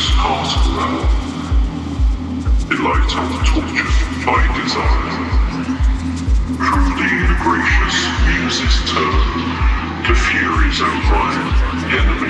This heart allow, delight untortured by desire. Through thee the gracious muses turn to furies outright, enemy and